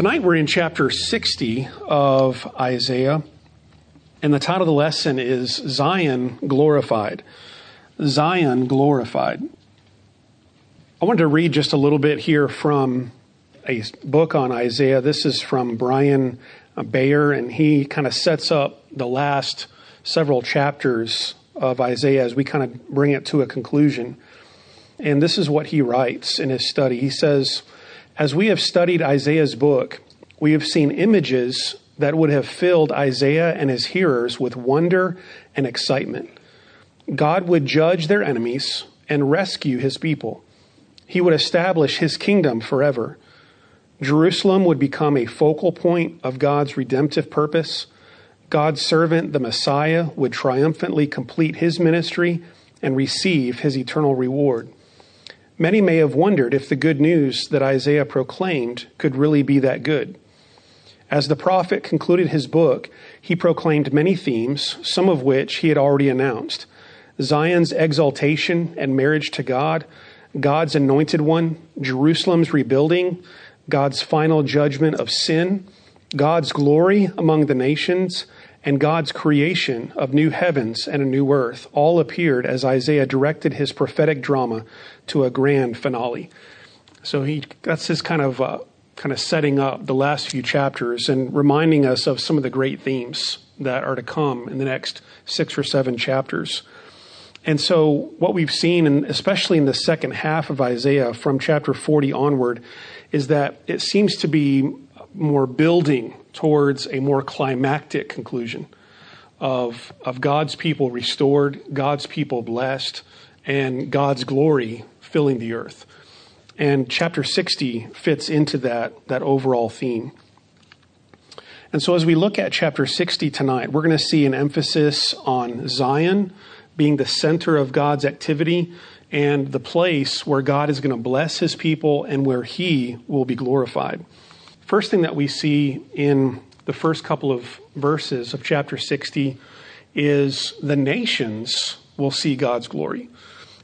Tonight we're in chapter 60 of Isaiah, and the title of the lesson is Zion Glorified. Zion Glorified. I wanted to read just a little bit here from a book on Isaiah. This is from Bryan Beyer, and he kind of sets up the last several chapters of Isaiah as we kind of bring it to a conclusion. And this is what he writes in his study. He says, as we have studied Isaiah's book, we have seen images that would have filled Isaiah and his hearers with wonder and excitement. God would judge their enemies and rescue his people. He would establish his kingdom forever. Jerusalem would become a focal point of God's redemptive purpose. God's servant, the Messiah, would triumphantly complete his ministry and receive his eternal reward. Many may have wondered if the good news that Isaiah proclaimed could really be that good. As the prophet concluded his book, he proclaimed many themes, some of which he had already announced Zion's exaltation and marriage to God, God's anointed one, Jerusalem's rebuilding, God's final judgment of sin, God's glory among the nations, and God's creation of new heavens and a new earth all appeared as Isaiah directed his prophetic drama to a grand finale. So he that's his kind of uh, kind of setting up the last few chapters and reminding us of some of the great themes that are to come in the next six or seven chapters. And so, what we've seen, and especially in the second half of Isaiah from chapter 40 onward, is that it seems to be more building towards a more climactic conclusion of, of God's people restored, God's people blessed, and God's glory filling the earth. And chapter 60 fits into that, that overall theme. And so, as we look at chapter 60 tonight, we're going to see an emphasis on Zion being the center of God's activity and the place where God is going to bless his people and where he will be glorified. First thing that we see in the first couple of verses of chapter 60 is the nations will see God's glory.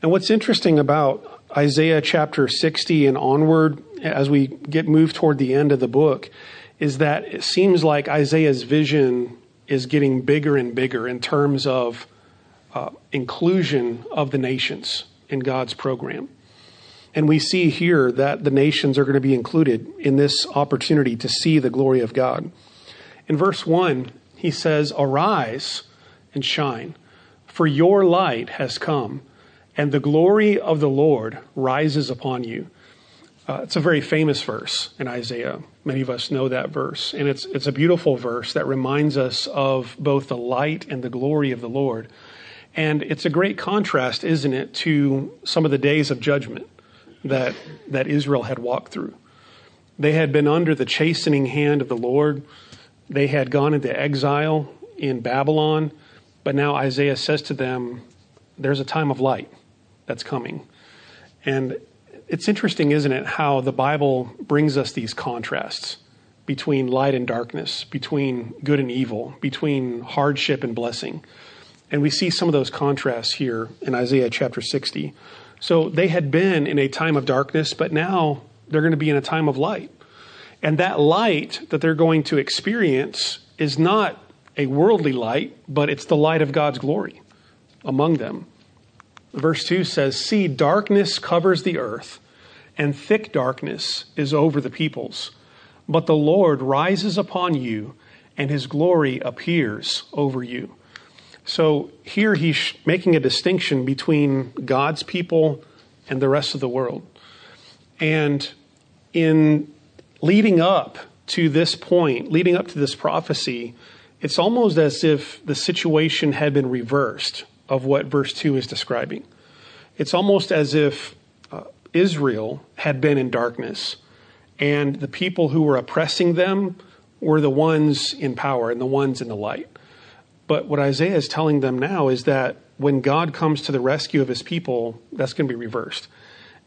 And what's interesting about Isaiah chapter 60 and onward, as we get moved toward the end of the book, is that it seems like Isaiah's vision is getting bigger and bigger in terms of uh, inclusion of the nations in God's program. And we see here that the nations are going to be included in this opportunity to see the glory of God. In verse 1, he says, Arise and shine, for your light has come, and the glory of the Lord rises upon you. Uh, it's a very famous verse in Isaiah. Many of us know that verse. And it's, it's a beautiful verse that reminds us of both the light and the glory of the Lord. And it's a great contrast, isn't it, to some of the days of judgment that, that Israel had walked through. They had been under the chastening hand of the Lord. They had gone into exile in Babylon, but now Isaiah says to them, There's a time of light that's coming. And it's interesting, isn't it, how the Bible brings us these contrasts between light and darkness, between good and evil, between hardship and blessing. And we see some of those contrasts here in Isaiah chapter 60. So they had been in a time of darkness, but now they're going to be in a time of light. And that light that they're going to experience is not a worldly light, but it's the light of God's glory among them. Verse 2 says, See, darkness covers the earth, and thick darkness is over the peoples. But the Lord rises upon you, and his glory appears over you. So here he's making a distinction between God's people and the rest of the world. And in leading up to this point, leading up to this prophecy, it's almost as if the situation had been reversed of what verse 2 is describing. It's almost as if uh, Israel had been in darkness and the people who were oppressing them were the ones in power and the ones in the light. But what Isaiah is telling them now is that when God comes to the rescue of his people, that's going to be reversed.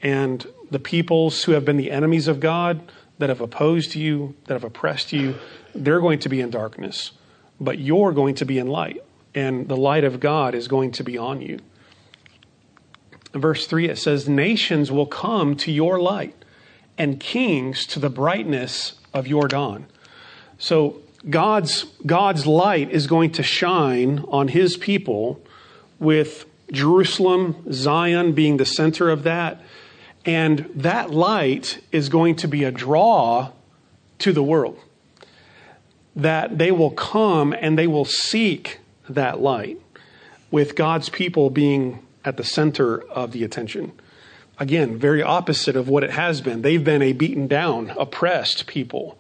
And the peoples who have been the enemies of God, that have opposed you, that have oppressed you, they're going to be in darkness. But you're going to be in light, and the light of God is going to be on you. In verse 3, it says, Nations will come to your light, and kings to the brightness of your dawn. So God's, God's light is going to shine on his people with Jerusalem, Zion being the center of that. And that light is going to be a draw to the world. That they will come and they will seek that light, with God's people being at the center of the attention. Again, very opposite of what it has been. They've been a beaten down, oppressed people,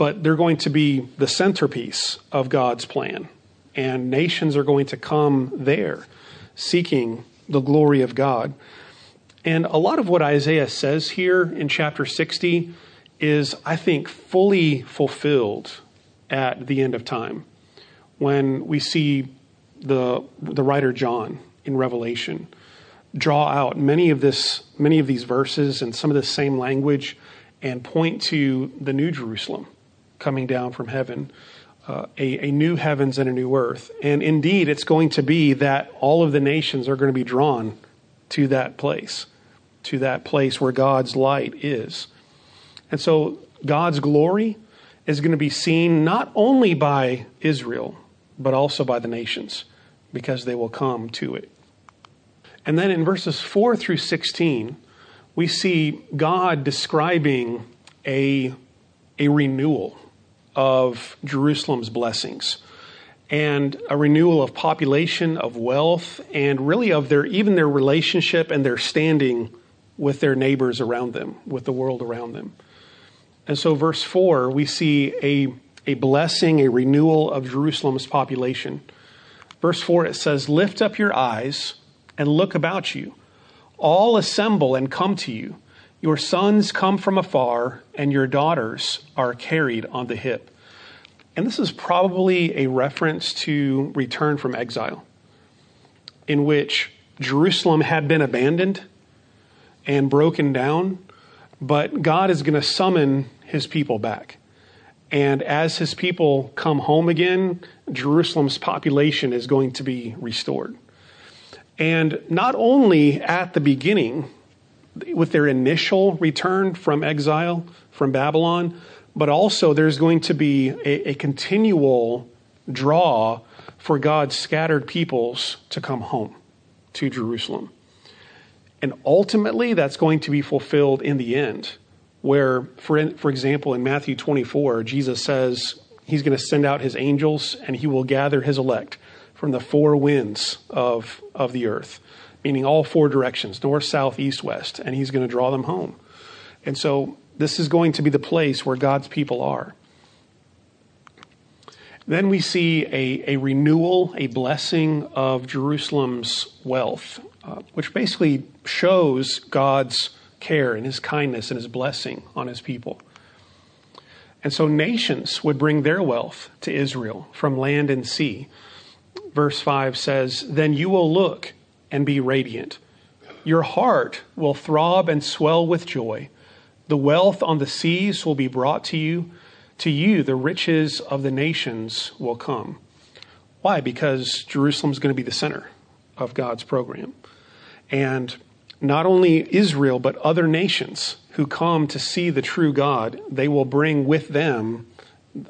but they're going to be the centerpiece of God's plan. And nations are going to come there seeking the glory of God. And a lot of what Isaiah says here in chapter 60 is, I think, fully fulfilled at the end of time when we see the, the writer John in Revelation draw out many of this many of these verses and some of the same language and point to the new Jerusalem coming down from heaven, uh, a, a new heavens and a new earth. And indeed, it's going to be that all of the nations are going to be drawn to that place, to that place where God's light is. And so God's glory is going to be seen not only by Israel, but also by the nations, because they will come to it. And then in verses 4 through 16, we see God describing a, a renewal of Jerusalem's blessings and a renewal of population, of wealth, and really of their even their relationship and their standing with their neighbors around them, with the world around them. And so, verse 4, we see a, a blessing, a renewal of Jerusalem's population. Verse 4, it says, Lift up your eyes and look about you. All assemble and come to you. Your sons come from afar, and your daughters are carried on the hip. And this is probably a reference to return from exile, in which Jerusalem had been abandoned and broken down, but God is going to summon his people back. And as his people come home again, Jerusalem's population is going to be restored. And not only at the beginning, with their initial return from exile from Babylon, but also there's going to be a, a continual draw for God's scattered peoples to come home to Jerusalem. And ultimately, that's going to be fulfilled in the end, where, for, for example, in Matthew 24, Jesus says he's going to send out his angels and he will gather his elect from the four winds of, of the earth, meaning all four directions north, south, east, west, and he's going to draw them home. And so this is going to be the place where God's people are. Then we see a, a renewal, a blessing of Jerusalem's wealth, uh, which basically shows God's care and his kindness and his blessing on his people. And so nations would bring their wealth to Israel from land and sea verse 5 says, Then you will look and be radiant. Your heart will throb and swell with joy. The wealth on the seas will be brought to you. To you, the riches of the nations will come. Why? Because Jerusalem is going to be the center of God's program. And not only Israel, but other nations who come to see the true God, they will bring with them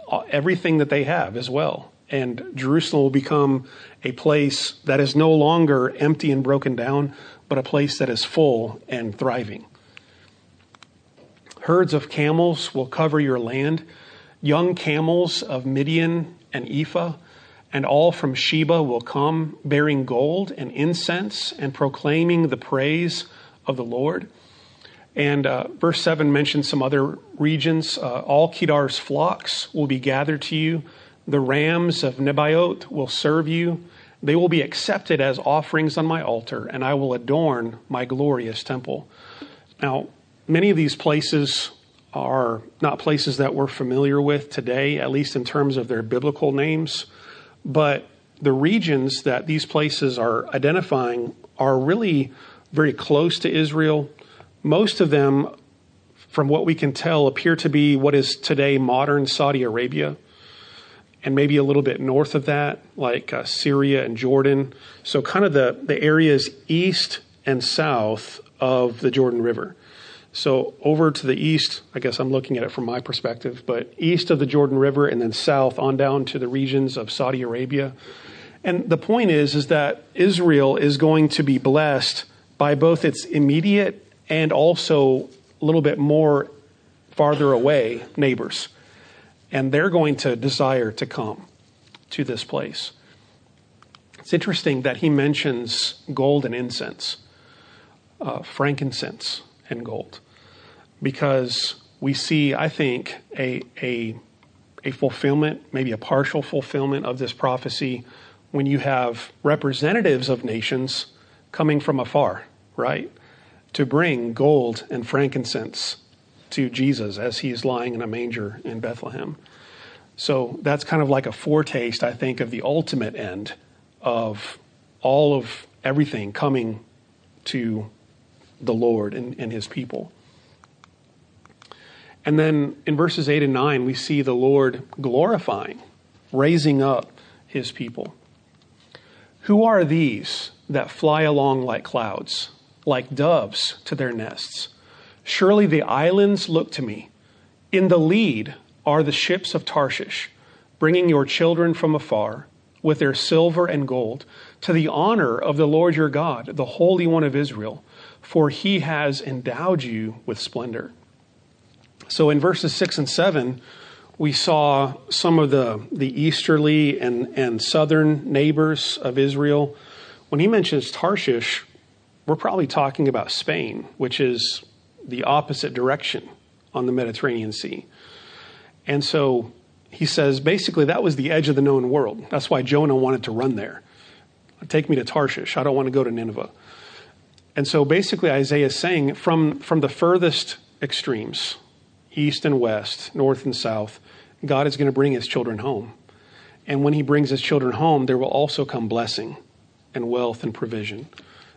uh, everything that they have as well and Jerusalem will become a place that is no longer empty and broken down, but a place that is full and thriving. Herds of camels will cover your land, young camels of Midian and Ephah, and all from Sheba will come, bearing gold and incense and proclaiming the praise of the Lord. And uh, verse 7 mentions some other regions. Uh, all Kedar's flocks will be gathered to you the rams of Nebaioth will serve you. They will be accepted as offerings on my altar, and I will adorn my glorious temple. Now, many of these places are not places that we're familiar with today, at least in terms of their biblical names, but the regions that these places are identifying are really very close to Israel. Most of them, from what we can tell, appear to be what is today modern Saudi Arabia and maybe a little bit north of that, like uh, Syria and Jordan. So, kind of the, the areas east and south of the Jordan River. So over to the east, I guess I'm looking at it from my perspective, but east of the Jordan River and then south on down to the regions of Saudi Arabia. And the point is is that Israel is going to be blessed by both its immediate and also a little bit more farther away neighbors. And they're going to desire to come to this place. It's interesting that he mentions gold and incense, uh, frankincense and gold, because we see, I think, a, a, a fulfillment, maybe a partial fulfillment of this prophecy when you have representatives of nations coming from afar, right? To bring gold and frankincense to Jesus as he's lying in a manger in Bethlehem. So that's kind of like a foretaste, I think, of the ultimate end of all of everything coming to the Lord and, and his people. And then in verses 8 and 9, we see the Lord glorifying, raising up his people. Who are these that fly along like clouds, like doves to their nests? Surely the islands look to me. In the lead are the ships of Tarshish, bringing your children from afar with their silver and gold to the honor of the Lord your God, the Holy One of Israel, for he has endowed you with splendor. So in verses 6 and 7, we saw some of the, the easterly and, and southern neighbors of Israel. When he mentions Tarshish, we're probably talking about Spain, which is the opposite direction on the Mediterranean Sea. And so he says basically that was the edge of the known world. That's why Jonah wanted to run there. Take me to Tarshish. I don't want to go to Nineveh. And so basically Isaiah is saying from, from the furthest extremes, east and west, north and south, God is going to bring his children home. And when he brings his children home, there will also come blessing and wealth and provision.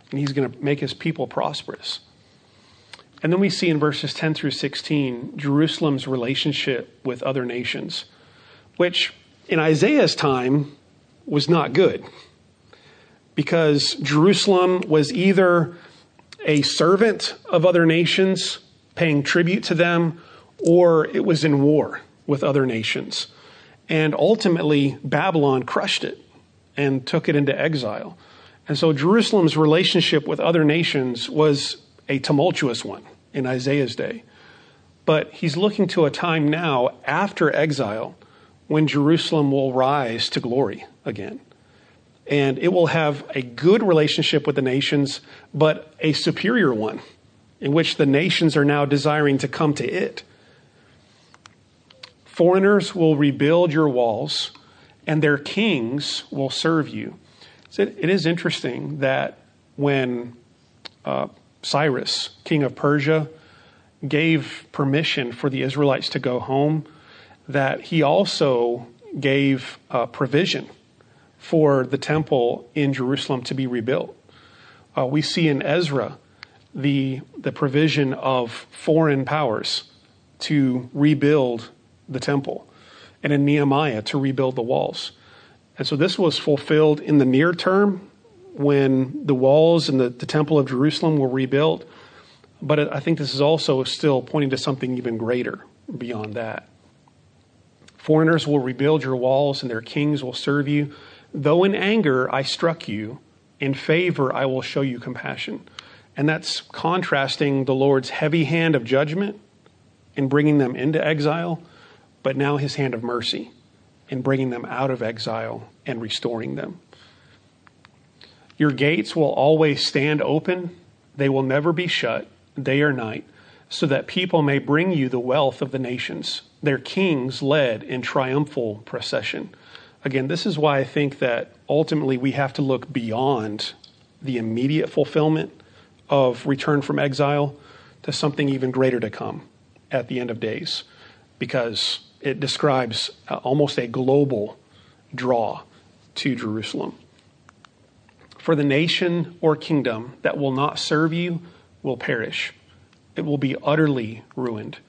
And he's going to make his people prosperous. And then we see in verses 10 through 16 Jerusalem's relationship with other nations, which in Isaiah's time was not good because Jerusalem was either a servant of other nations, paying tribute to them, or it was in war with other nations. And ultimately, Babylon crushed it and took it into exile. And so Jerusalem's relationship with other nations was a tumultuous one in Isaiah's day. But he's looking to a time now after exile when Jerusalem will rise to glory again. And it will have a good relationship with the nations, but a superior one in which the nations are now desiring to come to it. Foreigners will rebuild your walls, and their kings will serve you. So it is interesting that when uh, Cyrus, king of Persia, gave permission for the Israelites to go home, that he also gave uh, provision for the temple in Jerusalem to be rebuilt. Uh, we see in Ezra the, the provision of foreign powers to rebuild the temple, and in Nehemiah to rebuild the walls. And so this was fulfilled in the near term when the walls and the, the temple of Jerusalem were rebuilt. But I think this is also still pointing to something even greater beyond that. Foreigners will rebuild your walls, and their kings will serve you. Though in anger I struck you, in favor I will show you compassion. And that's contrasting the Lord's heavy hand of judgment in bringing them into exile but now his hand of mercy in bringing them out of exile and restoring them. Your gates will always stand open, they will never be shut, day or night, so that people may bring you the wealth of the nations, their kings led in triumphal procession. Again, this is why I think that ultimately we have to look beyond the immediate fulfillment of return from exile to something even greater to come at the end of days. Because it describes almost a global draw to Jerusalem. For the nation or kingdom that will not serve you will perish, it will be utterly ruined.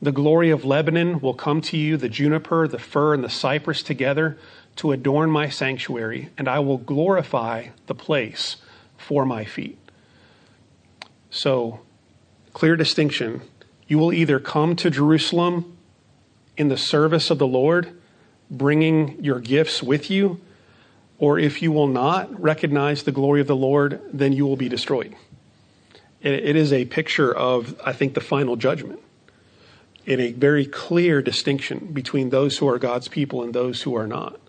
The glory of Lebanon will come to you, the juniper, the fir, and the cypress together to adorn my sanctuary, and I will glorify the place for my feet. So, Clear distinction. You will either come to Jerusalem in the service of the Lord, bringing your gifts with you, or if you will not recognize the glory of the Lord, then you will be destroyed. it is a picture of, I think, the final judgment in a very clear distinction between those who are God's people and those who are not.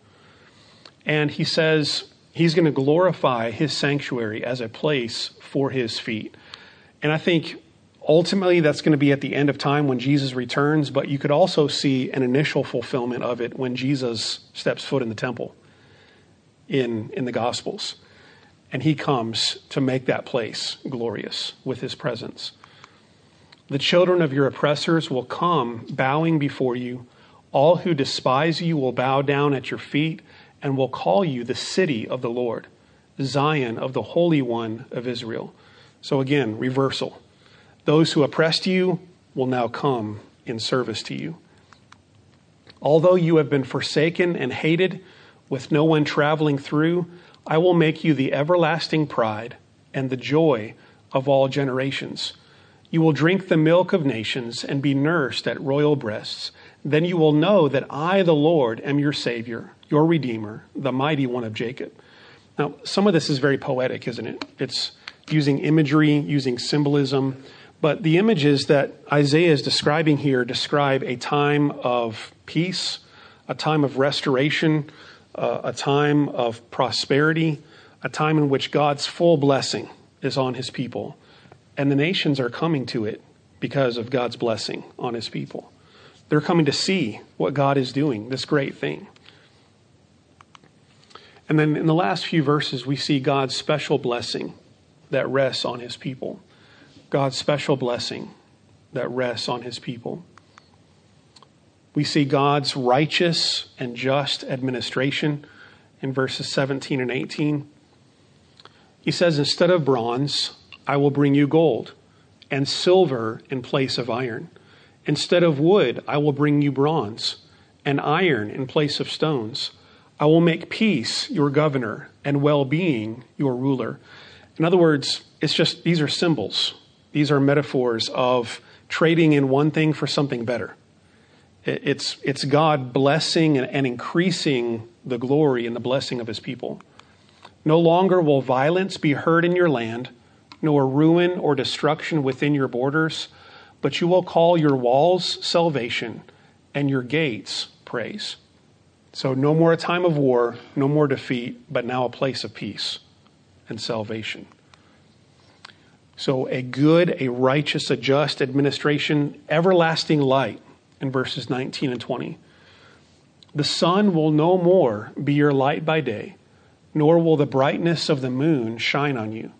And he says he's going to glorify his sanctuary as a place for his feet. And I think ultimately that's going to be at the end of time when Jesus returns, but you could also see an initial fulfillment of it when Jesus steps foot in the temple in, in the Gospels. And he comes to make that place glorious with his presence. The children of your oppressors will come bowing before you. All who despise you will bow down at your feet and will call you the city of the Lord, Zion of the Holy One of Israel. So again, reversal. Those who oppressed you will now come in service to you. Although you have been forsaken and hated, with no one traveling through, I will make you the everlasting pride and the joy of all generations. You will drink the milk of nations and be nursed at royal breasts. Then you will know that I, the Lord, am your Savior, your Redeemer, the mighty one of Jacob. Now, some of this is very poetic, isn't it? It's using imagery, using symbolism. But the images that Isaiah is describing here describe a time of peace, a time of restoration, uh, a time of prosperity, a time in which God's full blessing is on his people and the nations are coming to it because of God's blessing on his people. They're coming to see what God is doing, this great thing. And then in the last few verses, we see God's special blessing that rests on his people. God's special blessing that rests on his people. We see God's righteous and just administration in verses 17 and 18. He says, Instead of bronze, I will bring you gold and silver in place of iron. Instead of wood, I will bring you bronze and iron in place of stones. I will make peace your governor and well being your ruler. In other words, it's just these are symbols, these are metaphors of trading in one thing for something better. It's, it's God blessing and, and increasing the glory and the blessing of his people. No longer will violence be heard in your land nor ruin or destruction within your borders, but you will call your walls salvation and your gates praise. So, no more a time of war, no more defeat, but now a place of peace and salvation. So, a good, a righteous, a just administration, everlasting light in verses 19 and 20. The sun will no more be your light by day, nor will the brightness of the moon shine on you.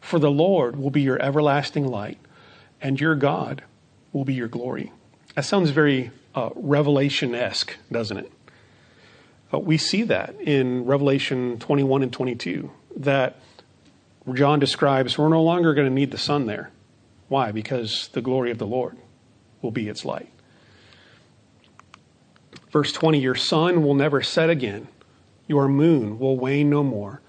For the Lord will be your everlasting light, and your God will be your glory. That sounds very uh, Revelation esque, doesn't it? But we see that in Revelation 21 and 22, that John describes we're no longer going to need the sun there. Why? Because the glory of the Lord will be its light. Verse 20 Your sun will never set again, your moon will wane no more.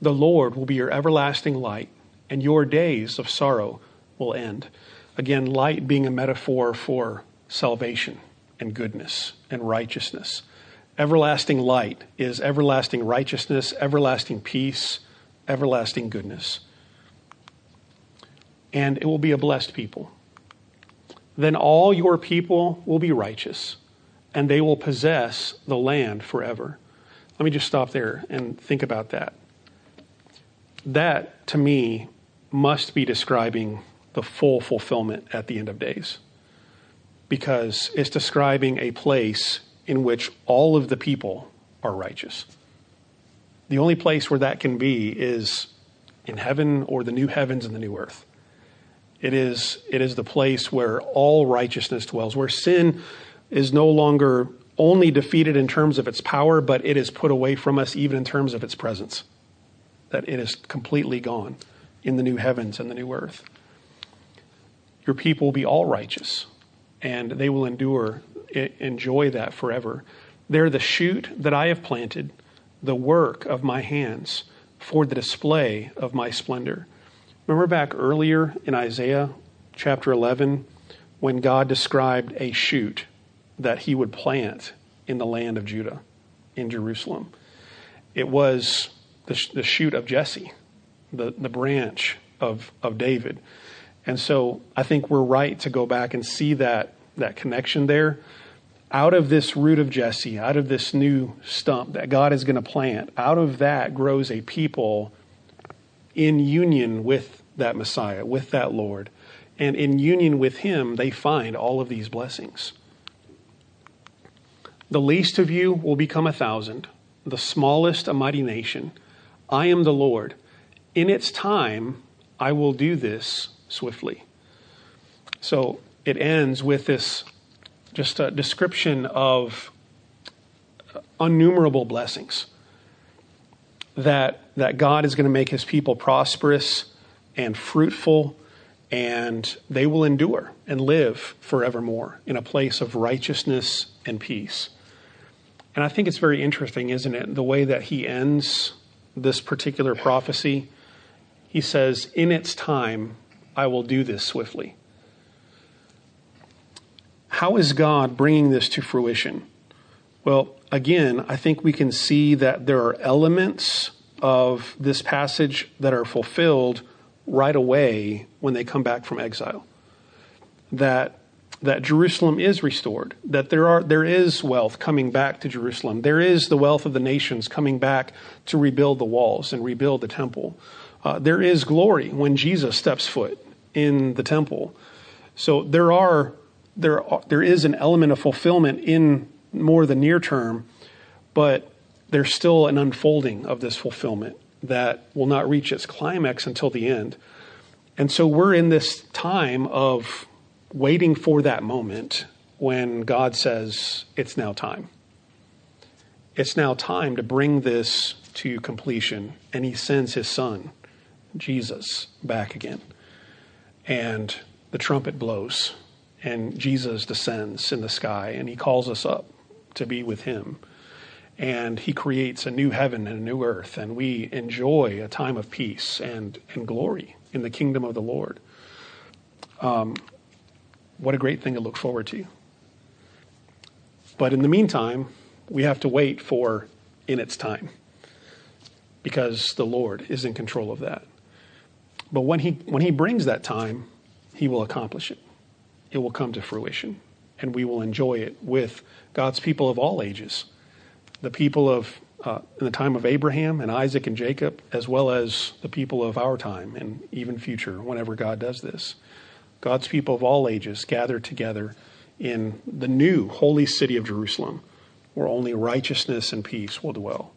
The Lord will be your everlasting light and your days of sorrow will end. Again, light being a metaphor for salvation and goodness and righteousness. Everlasting light is everlasting righteousness, everlasting peace, everlasting goodness. And it will be a blessed people. Then all your people will be righteous, and they will possess the land forever. Let me just stop there and think about that. That, to me, must be describing the full fulfillment at the end of days because it's describing a place in which all of the people are righteous. The only place where that can be is in heaven or the new heavens and the new earth. It is, it is the place where all righteousness dwells, where sin is no longer only defeated in terms of its power, but it is put away from us even in terms of its presence. That it is completely gone in the new heavens and the new earth. Your people will be all righteous, and they will endure, enjoy that forever. They're the shoot that I have planted, the work of my hands, for the display of my splendor. Remember back earlier in Isaiah chapter 11 when God described a shoot that he would plant in the land of Judah, in Jerusalem. It was the, the shoot of Jesse, the, the branch of, of David. And so I think we're right to go back and see that, that connection there. Out of this root of Jesse, out of this new stump that God is going to plant, out of that grows a people in union with that Messiah, with that Lord. And in union with Him, they find all of these blessings. The least of you will become a thousand, the smallest a mighty nation. I am the Lord. In its time, I will do this swiftly. So it ends with this just a description of innumerable blessings that, that God is going to make his people prosperous and fruitful, and they will endure and live forevermore in a place of righteousness and peace. And I think it's very interesting, isn't it? The way that he ends this particular prophecy. He says, In its time, I will do this swiftly. How is God bringing this to fruition? Well, again, I think we can see that there are elements of this passage that are fulfilled right away when they come back from exile. That that Jerusalem is restored, that there are there is wealth coming back to Jerusalem. There is the wealth of the nations coming back to rebuild the walls and rebuild the temple. Uh, there is glory when Jesus steps foot in the temple. So there are there are, there is an element of fulfillment in more the near term, but there's still an unfolding of this fulfillment that will not reach its climax until the end. And so we're in this time of waiting for that moment when God says, It's now time. It's now time to bring this to completion. And He sends His Son, Jesus, back again. And the trumpet blows, and Jesus descends in the sky, and He calls us up to be with Him. And He creates a new heaven and a new earth, and we enjoy a time of peace and, and glory in the kingdom of the Lord. Um, what a great thing to look forward to. But in the meantime, we have to wait for in its time because the Lord is in control of that. But when he, when he brings that time, he will accomplish it. It will come to fruition, and we will enjoy it with God's people of all ages, the people of uh, in the time of Abraham and Isaac and Jacob, as well as the people of our time and even future, whenever God does this. God's people of all ages gathered together in the new holy city of Jerusalem, where only righteousness and peace will dwell.